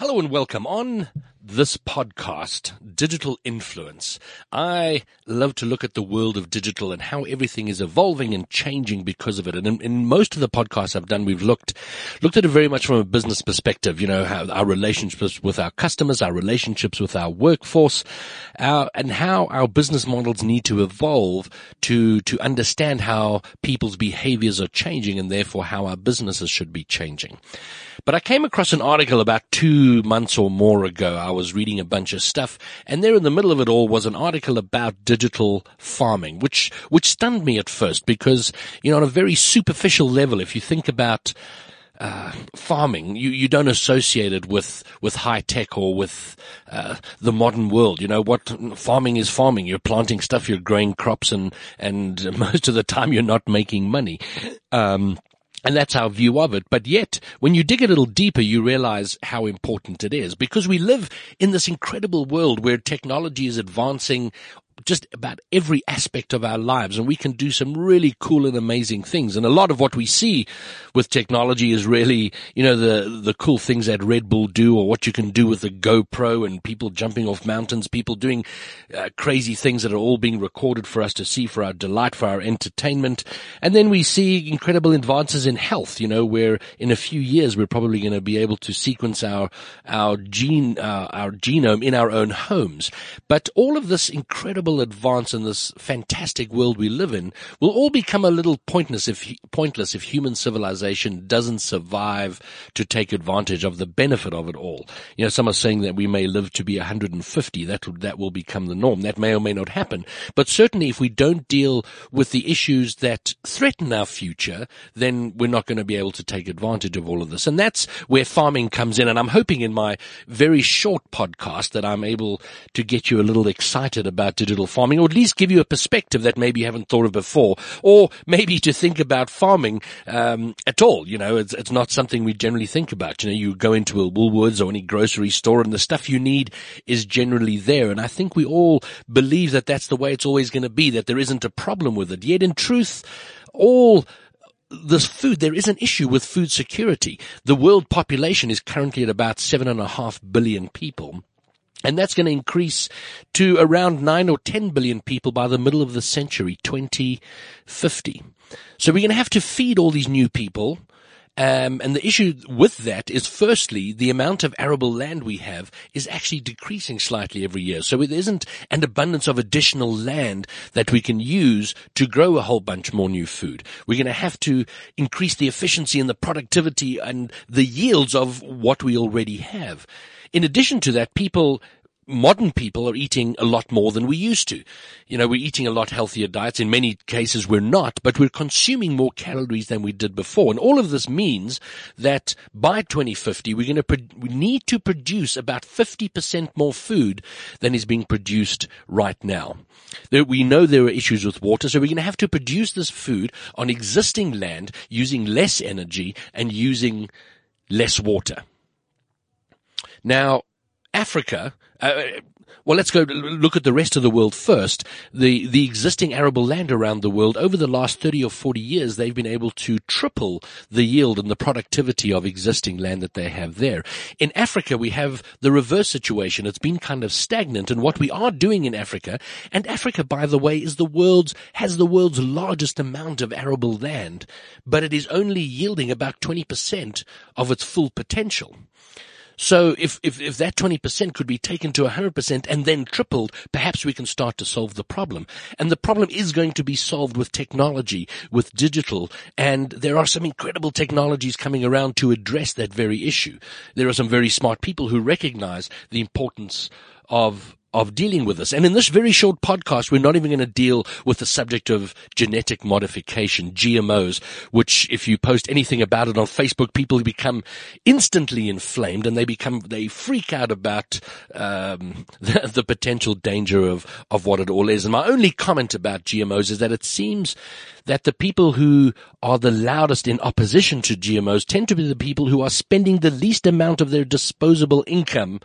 Hello and welcome on this podcast, Digital Influence. I love to look at the world of digital and how everything is evolving and changing because of it. And in, in, most of the podcasts I've done, we've looked, looked at it very much from a business perspective, you know, how our relationships with our customers, our relationships with our workforce, our, and how our business models need to evolve to, to understand how people's behaviors are changing and therefore how our businesses should be changing. But I came across an article about two months or more ago. I was reading a bunch of stuff and there in the middle of it all was an article about digital farming, which, which stunned me at first because, you know, on a very superficial level, if you think about uh, farming, you, you don't associate it with, with high tech or with uh, the modern world. You know what farming is farming. You're planting stuff, you're growing crops, and and most of the time you're not making money. Um, and that's our view of it. But yet, when you dig a little deeper, you realize how important it is because we live in this incredible world where technology is advancing just about every aspect of our lives and we can do some really cool and amazing things. And a lot of what we see with technology is really, you know, the, the cool things that Red Bull do or what you can do with the GoPro and people jumping off mountains, people doing uh, crazy things that are all being recorded for us to see for our delight, for our entertainment. And then we see incredible advances in health, you know, where in a few years we're probably going to be able to sequence our, our gene, uh, our genome in our own homes. But all of this incredible incredible advance in this fantastic world we live in will all become a little pointless if, pointless if human civilization doesn't survive to take advantage of the benefit of it all. You know, some are saying that we may live to be 150. That, that will become the norm. That may or may not happen. But certainly if we don't deal with the issues that threaten our future, then we're not going to be able to take advantage of all of this. And that's where farming comes in. And I'm hoping in my very short podcast that I'm able to get you a little excited about digital digital farming, or at least give you a perspective that maybe you haven't thought of before, or maybe to think about farming um, at all. You know, it's, it's not something we generally think about. You know, you go into a Woolworths or any grocery store, and the stuff you need is generally there. And I think we all believe that that's the way it's always going to be. That there isn't a problem with it. Yet, in truth, all this food, there is an issue with food security. The world population is currently at about seven and a half billion people. And that's going to increase to around 9 or 10 billion people by the middle of the century, 2050. So we're going to have to feed all these new people. Um, and the issue with that is firstly, the amount of arable land we have is actually decreasing slightly every year. So there isn't an abundance of additional land that we can use to grow a whole bunch more new food. We're going to have to increase the efficiency and the productivity and the yields of what we already have. In addition to that, people modern people are eating a lot more than we used to. You know, we're eating a lot healthier diets. In many cases, we're not, but we're consuming more calories than we did before. And all of this means that by 2050, we're going to, pro- we need to produce about 50% more food than is being produced right now. There, we know there are issues with water, so we're going to have to produce this food on existing land using less energy and using less water. Now, Africa, uh, well, let's go look at the rest of the world first. The, the existing arable land around the world, over the last 30 or 40 years, they've been able to triple the yield and the productivity of existing land that they have there. In Africa, we have the reverse situation. It's been kind of stagnant. And what we are doing in Africa, and Africa, by the way, is the world's, has the world's largest amount of arable land, but it is only yielding about 20% of its full potential. So if, if, if that 20% could be taken to 100% and then tripled, perhaps we can start to solve the problem. And the problem is going to be solved with technology, with digital, and there are some incredible technologies coming around to address that very issue. There are some very smart people who recognize the importance of of dealing with this. And in this very short podcast, we're not even going to deal with the subject of genetic modification, GMOs, which if you post anything about it on Facebook, people become instantly inflamed and they become, they freak out about, um, the, the potential danger of, of what it all is. And my only comment about GMOs is that it seems that the people who are the loudest in opposition to GMOs tend to be the people who are spending the least amount of their disposable income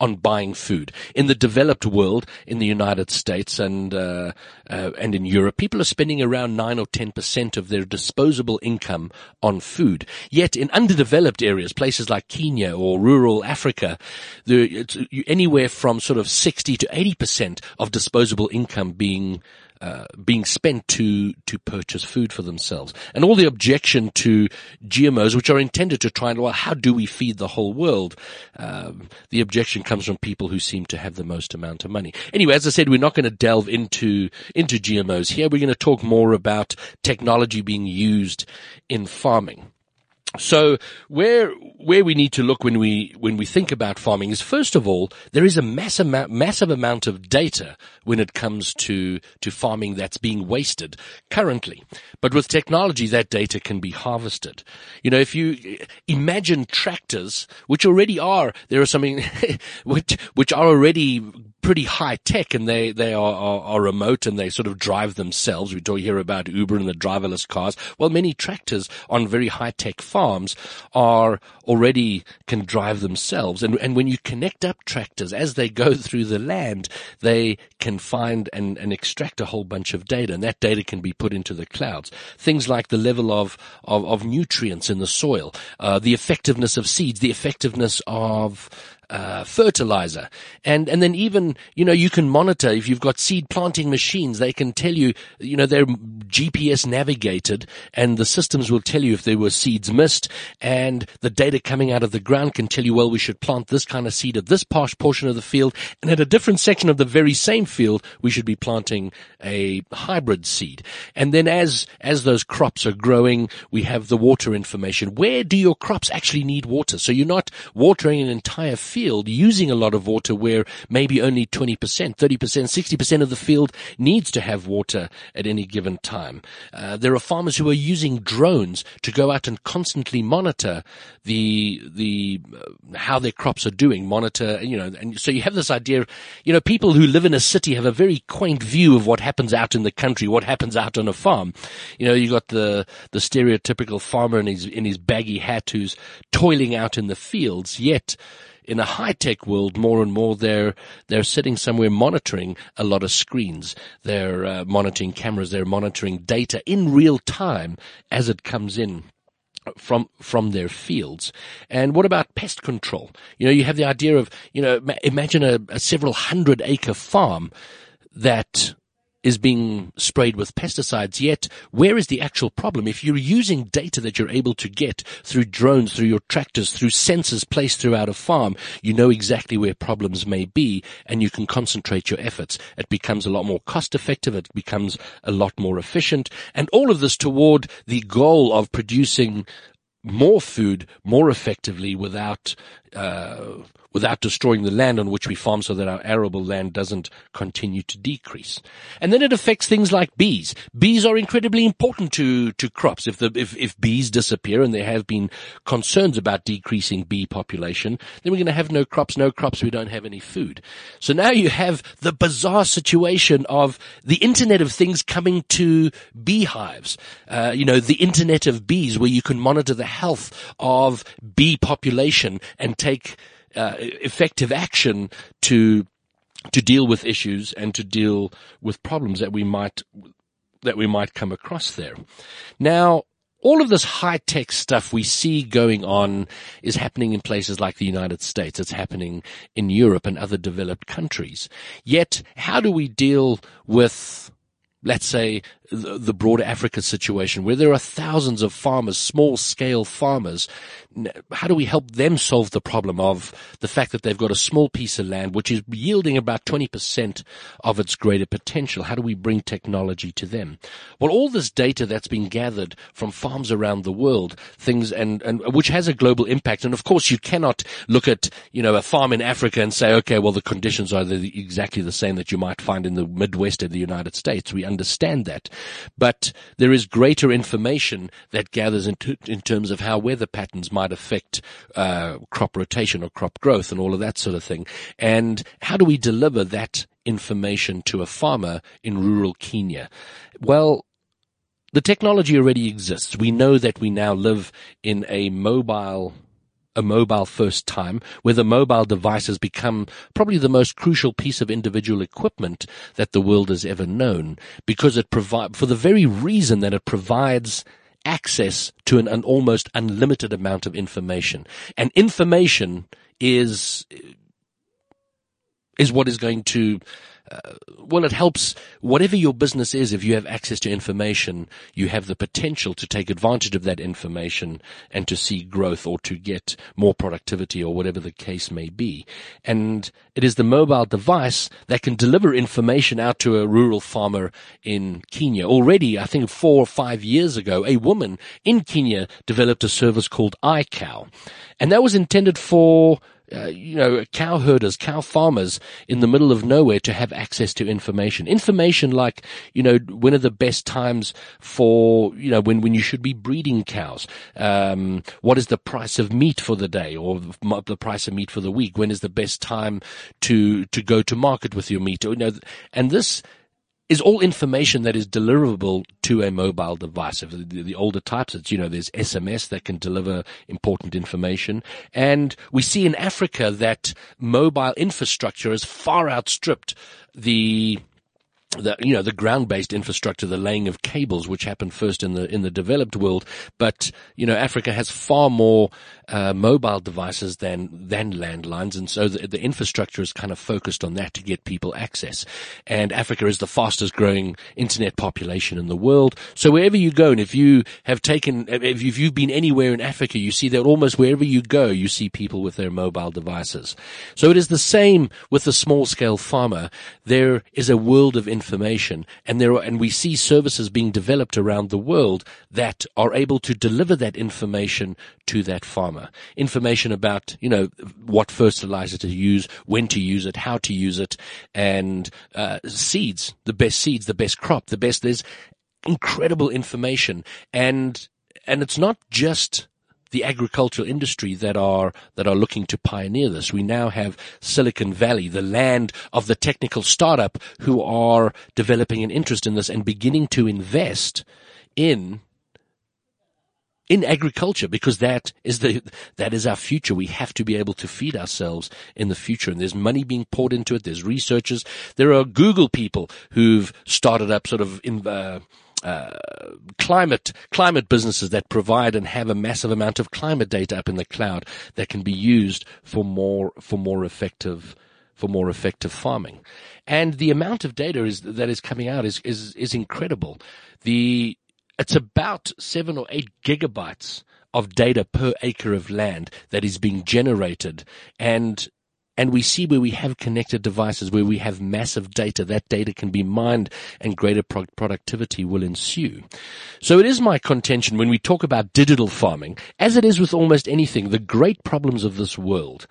on buying food. In the developed world, in the United States and uh, uh, and in Europe, people are spending around nine or ten percent of their disposable income on food. Yet in underdeveloped areas, places like Kenya or rural Africa, it's anywhere from sort of sixty to eighty percent of disposable income being uh, being spent to to purchase food for themselves, and all the objection to GMOs, which are intended to try and well, how do we feed the whole world? Um, the objection comes from people who seem to have the most amount of money. Anyway, as I said, we're not going to delve into into GMOs here. We're going to talk more about technology being used in farming. So where where we need to look when we when we think about farming is first of all there is a massive massive amount of data when it comes to to farming that's being wasted currently. But with technology that data can be harvested. You know, if you imagine tractors which already are there are something which which are already pretty high tech and they, they are, are, are, remote and they sort of drive themselves. We talk here about Uber and the driverless cars. Well, many tractors on very high tech farms are already can drive themselves. And, and when you connect up tractors as they go through the land, they can find and, and extract a whole bunch of data and that data can be put into the clouds. Things like the level of, of, of nutrients in the soil, uh, the effectiveness of seeds, the effectiveness of, uh, fertilizer. And, and then even, you know, you can monitor if you've got seed planting machines, they can tell you, you know, they're GPS navigated and the systems will tell you if there were seeds missed and the data coming out of the ground can tell you, well, we should plant this kind of seed at this portion of the field and at a different section of the very same field, we should be planting a hybrid seed. And then as, as those crops are growing, we have the water information. Where do your crops actually need water? So you're not watering an entire field field using a lot of water where maybe only 20%, 30%, 60% of the field needs to have water at any given time. Uh, there are farmers who are using drones to go out and constantly monitor the, the, uh, how their crops are doing, monitor, you know, and so you have this idea, you know, people who live in a city have a very quaint view of what happens out in the country, what happens out on a farm. You know, you got the, the stereotypical farmer in his, in his baggy hat who's toiling out in the fields, yet in a high tech world, more and more they're they're sitting somewhere monitoring a lot of screens. They're uh, monitoring cameras. They're monitoring data in real time as it comes in from from their fields. And what about pest control? You know, you have the idea of you know, imagine a, a several hundred acre farm that is being sprayed with pesticides. Yet, where is the actual problem? If you're using data that you're able to get through drones, through your tractors, through sensors placed throughout a farm, you know exactly where problems may be and you can concentrate your efforts. It becomes a lot more cost effective. It becomes a lot more efficient and all of this toward the goal of producing more food more effectively without uh, without destroying the land on which we farm so that our arable land doesn't continue to decrease. And then it affects things like bees. Bees are incredibly important to, to crops. If the, if, if bees disappear and there have been concerns about decreasing bee population, then we're going to have no crops, no crops, we don't have any food. So now you have the bizarre situation of the internet of things coming to beehives. Uh, you know, the internet of bees where you can monitor the health of bee population and take uh, effective action to to deal with issues and to deal with problems that we might that we might come across there. Now, all of this high tech stuff we see going on is happening in places like the United States. It's happening in Europe and other developed countries. Yet, how do we deal with let's say the broader Africa situation where there are thousands of farmers, small scale farmers. How do we help them solve the problem of the fact that they've got a small piece of land which is yielding about 20% of its greater potential? How do we bring technology to them? Well, all this data that's been gathered from farms around the world, things and, and which has a global impact. And of course, you cannot look at, you know, a farm in Africa and say, okay, well, the conditions are the, exactly the same that you might find in the Midwest of the United States. We understand that. But there is greater information that gathers in, in terms of how weather patterns might affect uh, crop rotation or crop growth and all of that sort of thing. And how do we deliver that information to a farmer in rural Kenya? Well, the technology already exists. We know that we now live in a mobile a mobile first time, where the mobile device has become probably the most crucial piece of individual equipment that the world has ever known, because it provide for the very reason that it provides access to an, an almost unlimited amount of information, and information is is what is going to uh, well, it helps whatever your business is. If you have access to information, you have the potential to take advantage of that information and to see growth or to get more productivity or whatever the case may be. And it is the mobile device that can deliver information out to a rural farmer in Kenya. Already, I think four or five years ago, a woman in Kenya developed a service called iCow. And that was intended for uh, you know, cow herders, cow farmers in the middle of nowhere to have access to information. Information like, you know, when are the best times for, you know, when, when you should be breeding cows? Um, what is the price of meat for the day or the price of meat for the week? When is the best time to, to go to market with your meat? You know, and this, is all information that is deliverable to a mobile device. The, the, older types, it's, you know, there's SMS that can deliver important information. And we see in Africa that mobile infrastructure has far outstripped the the you know the ground-based infrastructure, the laying of cables, which happened first in the in the developed world. But you know, Africa has far more uh, mobile devices than than landlines, and so the, the, infrastructure is kind of focused on that to get people access. And Africa is the fastest growing internet population in the world. So wherever you go, and if you have taken, if you've been anywhere in Africa, you see that almost wherever you go, you see people with their mobile devices. So it is the same with the small scale farmer. There is a world of information and there are, and we see services being developed around the world that are able to deliver that information to that farmer. Information about, you know, what fertilizer to use, when to use it, how to use it, and uh, seeds, the best seeds, the best crop, the best. There's incredible information, and and it's not just the agricultural industry that are that are looking to pioneer this. We now have Silicon Valley, the land of the technical startup, who are developing an interest in this and beginning to invest in in agriculture because that is the that is our future. We have to be able to feed ourselves in the future, and there's money being poured into it. There's researchers. There are Google people who've started up sort of in. Uh, uh, climate climate businesses that provide and have a massive amount of climate data up in the cloud that can be used for more for more effective for more effective farming. And the amount of data is that is coming out is is is incredible. The it's about seven or eight gigabytes of data per acre of land that is being generated. And and we see where we have connected devices, where we have massive data, that data can be mined and greater pro- productivity will ensue. So it is my contention when we talk about digital farming, as it is with almost anything, the great problems of this world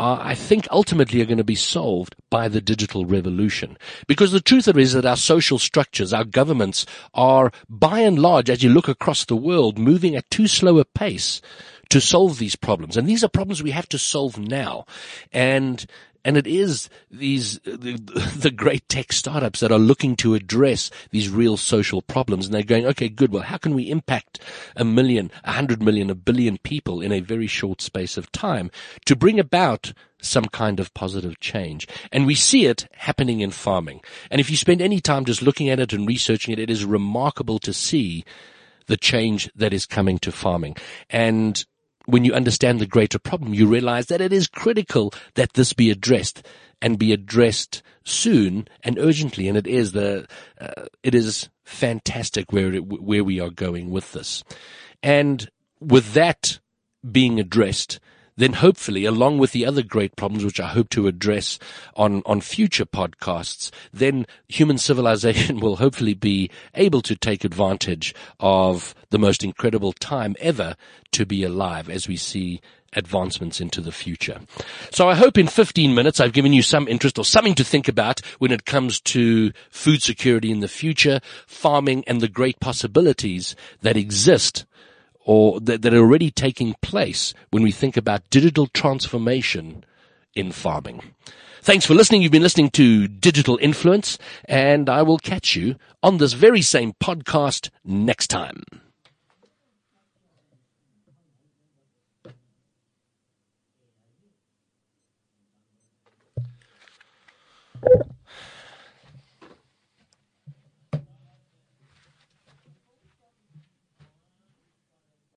are, I think, ultimately are going to be solved by the digital revolution. Because the truth is that our social structures, our governments are, by and large, as you look across the world, moving at too slow a pace to solve these problems. And these are problems we have to solve now. And and it is these, the, the, great tech startups that are looking to address these real social problems. And they're going, okay, good. Well, how can we impact a million, a hundred million, a billion people in a very short space of time to bring about some kind of positive change. And we see it happening in farming. And if you spend any time just looking at it and researching it, it is remarkable to see the change that is coming to farming. And when you understand the greater problem, you realize that it is critical that this be addressed and be addressed soon and urgently. And it is the, uh, it is fantastic where it, where we are going with this. And with that being addressed, then hopefully, along with the other great problems which I hope to address on, on future podcasts, then human civilization will hopefully be able to take advantage of the most incredible time ever to be alive as we see advancements into the future. So I hope in 15 minutes I've given you some interest or something to think about when it comes to food security in the future, farming and the great possibilities that exist or that, that are already taking place when we think about digital transformation in farming. Thanks for listening. You've been listening to Digital Influence, and I will catch you on this very same podcast next time.